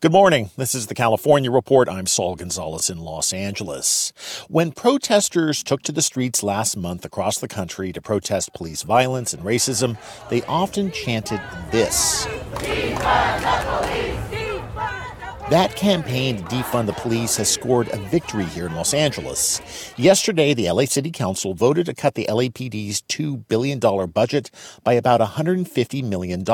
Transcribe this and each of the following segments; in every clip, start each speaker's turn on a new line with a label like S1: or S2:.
S1: Good morning. This is the California Report. I'm Saul Gonzalez in Los Angeles. When protesters took to the streets last month across the country to protest police violence and racism, they often chanted this. That campaign to defund the police has scored a victory here in Los Angeles. Yesterday, the LA City Council voted to cut the LAPD's $2 billion budget by about $150 million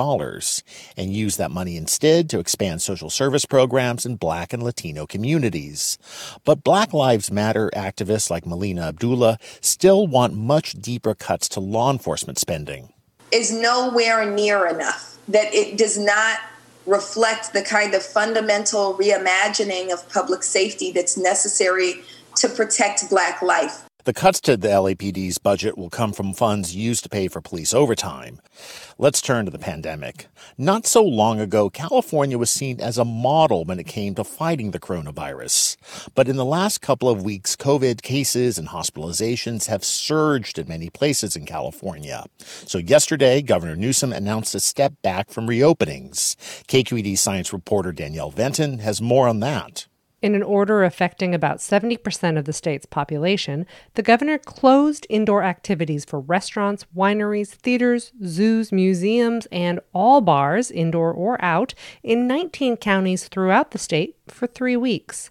S1: and use that money instead to expand social service programs in Black and Latino communities. But Black Lives Matter activists like Melina Abdullah still want much deeper cuts to law enforcement spending.
S2: Is nowhere near enough, that it does not reflect the kind of fundamental reimagining of public safety that's necessary to protect Black life.
S1: The cuts to the LAPD's budget will come from funds used to pay for police overtime. Let's turn to the pandemic. Not so long ago, California was seen as a model when it came to fighting the coronavirus. But in the last couple of weeks, COVID cases and hospitalizations have surged in many places in California. So yesterday, Governor Newsom announced a step back from reopenings. KQED science reporter Danielle Venton has more on that.
S3: In an order affecting about 70% of the state's population, the governor closed indoor activities for restaurants, wineries, theaters, zoos, museums, and all bars, indoor or out, in 19 counties throughout the state for three weeks.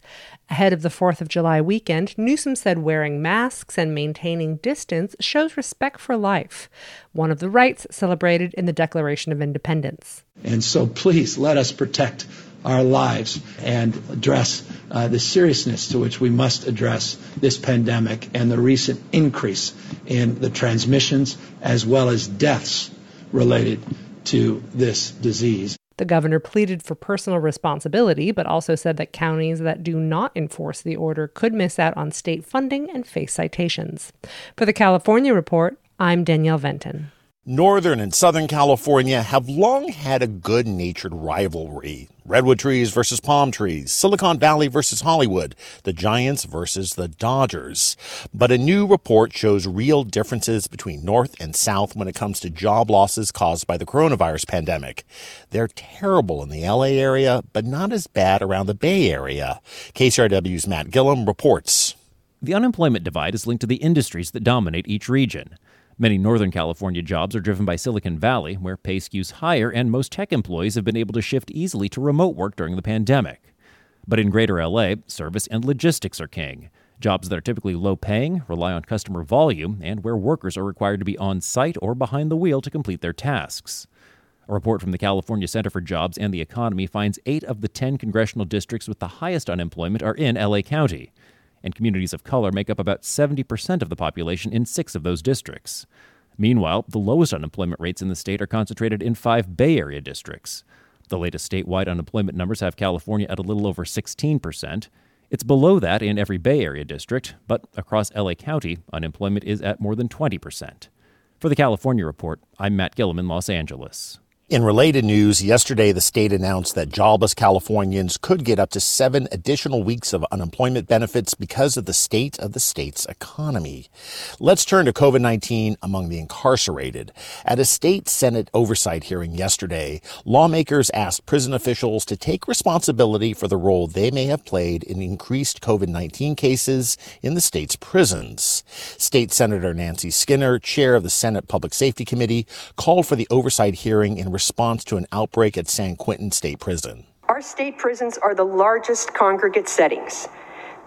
S3: Ahead of the 4th of July weekend, Newsom said wearing masks and maintaining distance shows respect for life, one of the rights celebrated in the Declaration of Independence.
S4: And so please let us protect our lives and address uh, the seriousness to which we must address this pandemic and the recent increase in the transmissions as well as deaths related to this disease.
S3: The governor pleaded for personal responsibility, but also said that counties that do not enforce the order could miss out on state funding and face citations. For the California Report, I'm Danielle Venton.
S1: Northern and Southern California have long had a good natured rivalry. Redwood trees versus palm trees, Silicon Valley versus Hollywood, the Giants versus the Dodgers. But a new report shows real differences between North and South when it comes to job losses caused by the coronavirus pandemic. They're terrible in the LA area, but not as bad around the Bay Area. KCRW's Matt Guilhem reports.
S5: The unemployment divide is linked to the industries that dominate each region. Many Northern California jobs are driven by Silicon Valley, where pay skews higher and most tech employees have been able to shift easily to remote work during the pandemic. But in Greater LA, service and logistics are king. Jobs that are typically low paying, rely on customer volume, and where workers are required to be on site or behind the wheel to complete their tasks. A report from the California Center for Jobs and the Economy finds eight of the 10 congressional districts with the highest unemployment are in LA County and communities of color make up about 70% of the population in six of those districts. Meanwhile, the lowest unemployment rates in the state are concentrated in five Bay Area districts. The latest statewide unemployment numbers have California at a little over 16%. It's below that in every Bay Area district, but across LA County, unemployment is at more than 20%. For the California Report, I'm Matt Guilhem in Los Angeles.
S1: In related news, yesterday the state announced that jobless Californians could get up to seven additional weeks of unemployment benefits because of the state of the state's economy. Let's turn to COVID 19 among the incarcerated. At a state Senate oversight hearing yesterday, lawmakers asked prison officials to take responsibility for the role they may have played in increased COVID 19 cases in the state's prisons. State Senator Nancy Skinner, chair of the Senate Public Safety Committee, called for the oversight hearing in response to an outbreak at San Quentin State Prison.
S6: Our state prisons are the largest congregate settings.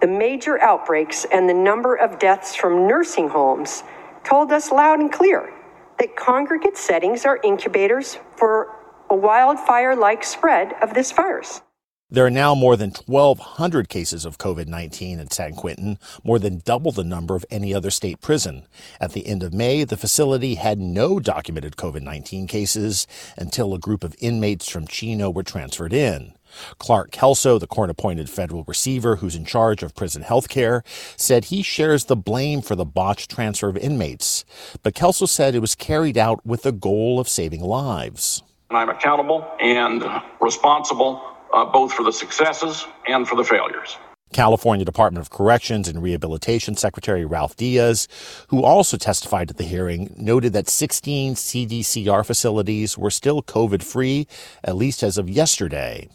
S6: the major outbreaks and the number of deaths from nursing homes told us loud and clear that congregate settings are incubators for a wildfire like spread of this virus.
S1: There are now more than 1,200 cases of COVID 19 in San Quentin, more than double the number of any other state prison. At the end of May, the facility had no documented COVID 19 cases until a group of inmates from Chino were transferred in. Clark Kelso, the court appointed federal receiver who's in charge of prison health care, said he shares the blame for the botched transfer of inmates. But Kelso said it was carried out with the goal of saving lives.
S7: I'm accountable and responsible uh, both for the successes and for the failures.
S1: California Department of Corrections and Rehabilitation Secretary Ralph Diaz, who also testified at the hearing, noted that 16 CDCR facilities were still COVID free, at least as of yesterday.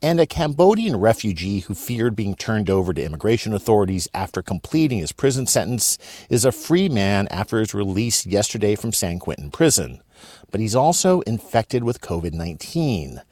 S1: And a Cambodian refugee who feared being turned over to immigration authorities after completing his prison sentence is a free man after his release yesterday from San Quentin prison but he's also infected with COVID 19.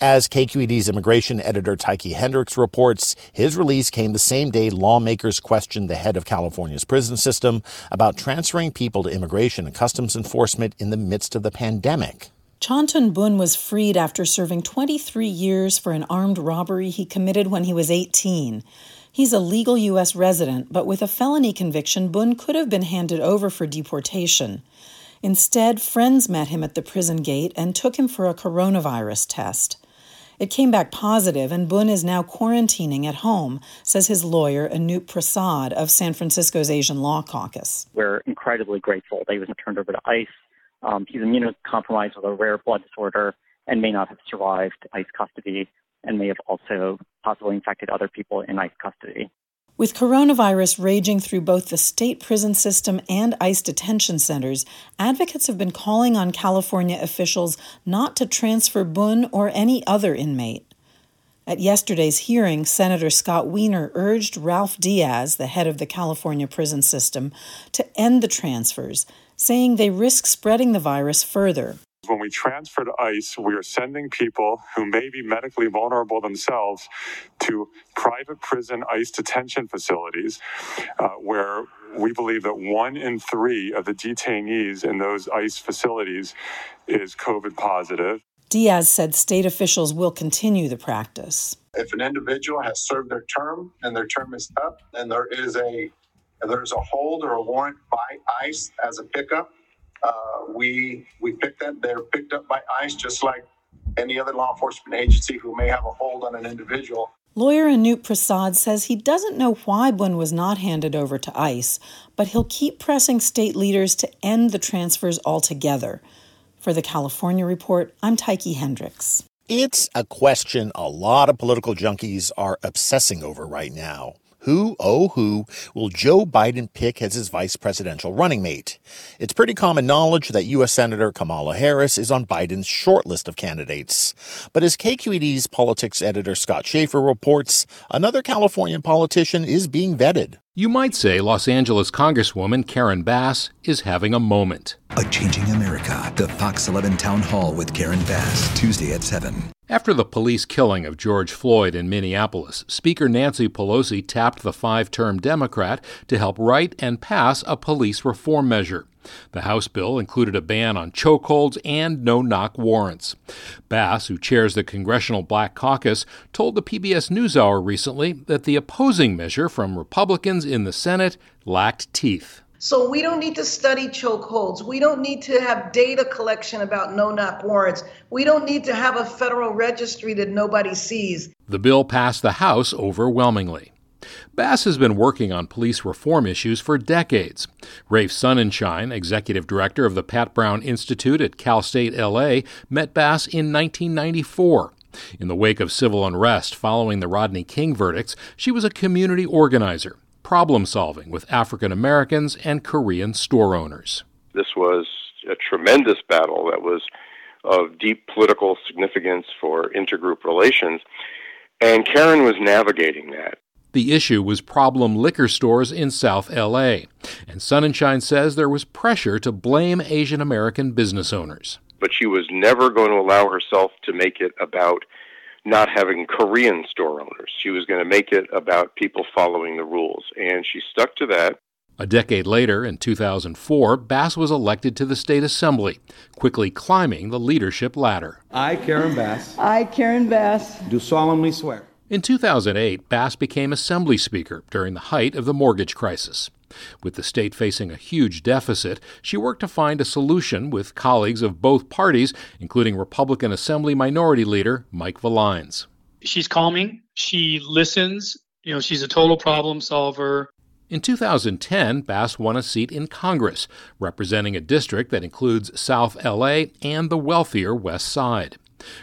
S1: As KQED's immigration editor Tyche Hendricks reports, his release came the same day lawmakers questioned the head of California's prison system about transferring people to immigration and customs enforcement in the midst of the pandemic.
S8: Chanthon Bun was freed after serving 23 years for an armed robbery he committed when he was 18. He's a legal U.S. resident, but with a felony conviction, Bun could have been handed over for deportation. Instead, friends met him at the prison gate and took him for a coronavirus test. It came back positive, and Bun is now quarantining at home, says his lawyer, Anoop Prasad of San Francisco's Asian Law Caucus.
S9: We're incredibly grateful that he was turned over to ICE. Um, he's immunocompromised with a rare blood disorder and may not have survived ICE custody and may have also possibly infected other people in ICE custody.
S8: With coronavirus raging through both the state prison system and ICE detention centers, advocates have been calling on California officials not to transfer Bun or any other inmate. At yesterday's hearing, Senator Scott Wiener urged Ralph Diaz, the head of the California prison system, to end the transfers, saying they risk spreading the virus further
S10: when we transfer to ICE, we are sending people who may be medically vulnerable themselves to private prison ICE detention facilities uh, where we believe that one in three of the detainees in those ICE facilities is COVID positive.
S8: Diaz said state officials will continue the practice.
S11: If an individual has served their term and their term is up, and there is a there's a hold or a warrant by ICE as a pickup, uh, we we pick them. They're picked up by ICE just like any other law enforcement agency who may have a hold on an individual.
S8: Lawyer Anoop Prasad says he doesn't know why Bun was not handed over to ICE, but he'll keep pressing state leaders to end the transfers altogether. For the California Report, I'm Tyche Hendricks.
S1: It's a question a lot of political junkies are obsessing over right now. Who, oh, who will Joe Biden pick as his vice presidential running mate? It's pretty common knowledge that U.S. Senator Kamala Harris is on Biden's short list of candidates. But as KQED's politics editor Scott Shafer reports, another California politician is being vetted.
S12: You might say Los Angeles Congresswoman Karen Bass is having a moment.
S13: A Changing America, the Fox 11 Town Hall with Karen Bass, Tuesday at 7.
S12: After the police killing of George Floyd in Minneapolis, Speaker Nancy Pelosi tapped the five term Democrat to help write and pass a police reform measure. The House bill included a ban on chokeholds and no knock warrants. Bass, who chairs the Congressional Black Caucus, told the PBS NewsHour recently that the opposing measure from Republicans in the Senate lacked teeth.
S14: So we don't need to study chokeholds. We don't need to have data collection about no knock warrants. We don't need to have a federal registry that nobody sees.
S12: The bill passed the House overwhelmingly. Bass has been working on police reform issues for decades. Raphe Sonenshein, executive director of the Pat Brown Institute at Cal State LA, met Bass in 1994. In the wake of civil unrest following the Rodney King verdicts, she was a community organizer, problem solving with African Americans and Korean store owners.
S15: This was a tremendous battle that was of deep political significance for intergroup relations. And Karen was navigating that.
S12: The issue was problem liquor stores in South LA, and Sonenshein says there was pressure to blame Asian American business owners.
S15: But she was never going to allow herself to make it about not having Korean store owners. She was going to make it about people following the rules. And she stuck to that.
S12: A decade later, in 2004, Bass was elected to the state assembly, quickly climbing the leadership ladder.
S16: I, Karen Bass.
S17: I, Karen Bass.
S16: Do solemnly swear.
S12: In 2008, Bass became Assembly Speaker during the height of the mortgage crisis. With the state facing a huge deficit, she worked to find a solution with colleagues of both parties, including Republican Assembly Minority Leader Mike Villines.
S18: She's calming, she listens, you know, she's a total problem solver.
S12: In 2010, Bass won a seat in Congress, representing a district that includes South LA and the wealthier West Side.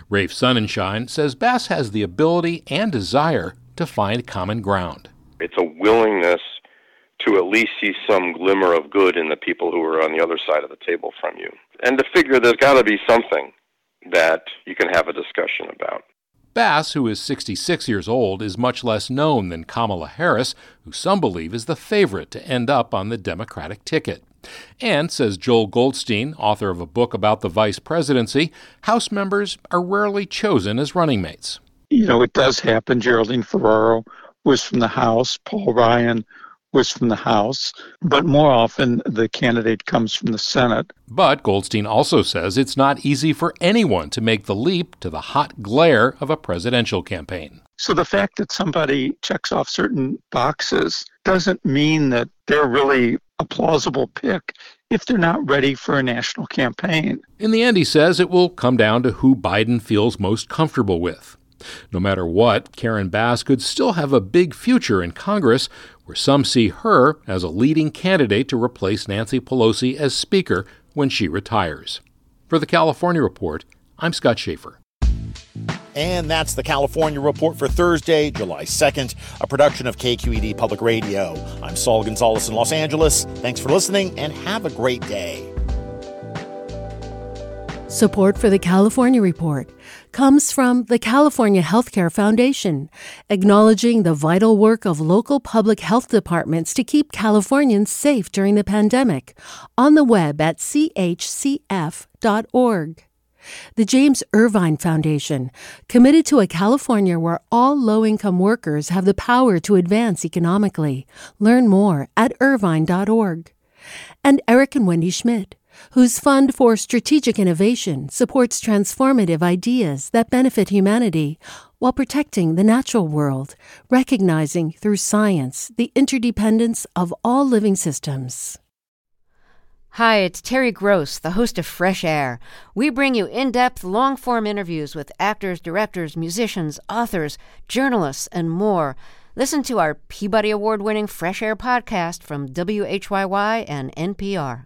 S12: Raphe Sonenshein says Bass has the ability and desire to find common ground.
S15: It's a willingness to at least see some glimmer of good in the people who are on the other side of the table from you. And to figure there's got to be something that you can have a discussion about.
S12: Bass, who is 66 years old, is much less known than Kamala Harris, who some believe is the favorite to end up on the Democratic ticket. And, says Joel Goldstein, author of a book about the vice presidency, House members are rarely chosen as running mates.
S19: You know, it does happen. Geraldine Ferraro was from the House, Paul Ryan was from the House, but more often the candidate comes from the Senate.
S12: But Goldstein also says it's not easy for anyone to make the leap to the hot glare of a presidential campaign.
S19: So the fact that somebody checks off certain boxes doesn't mean that they're really a plausible pick if they're not ready for a national campaign.
S12: In the end, he says it will come down to who Biden feels most comfortable with. No matter what, Karen Bass could still have a big future in Congress, where some see her as a leading candidate to replace Nancy Pelosi as Speaker when she retires. For the California Report, I'm Scott Shafer.
S1: And that's the California Report for Thursday, July 2nd, a production of KQED Public Radio. I'm Saul Gonzalez in Los Angeles. Thanks for listening and have a great day.
S20: Support for the California Report comes from the California Healthcare Foundation, acknowledging the vital work of local public health departments to keep Californians safe during the pandemic, on the web at chcf.org. The James Irvine Foundation, committed to a California where all low income workers have the power to advance economically. Learn more at irvine.org. And Eric and Wendy Schmidt whose Fund for Strategic Innovation supports transformative ideas that benefit humanity while protecting the natural world, recognizing through science the interdependence of all living systems.
S21: Hi, it's Terry Gross, the host of Fresh Air. We bring you in depth, long form interviews with actors, directors, musicians, authors, journalists, and more. Listen to our Peabody Award winning Fresh Air podcast from WHYY and NPR.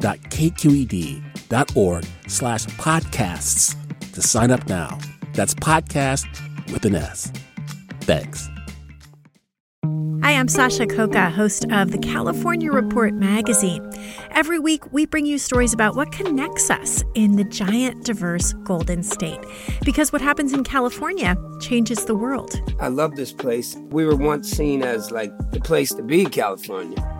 S22: donate.kqed.org slash podcasts to sign up now. That's podcast with an S. Thanks.
S23: Hi, I'm Sasha Khokha, host of the California Report magazine. Every week, we bring you stories about what connects us in the giant, diverse Golden State. Because what happens in California changes the world.
S24: I love this place. We were once seen as like the place to be, California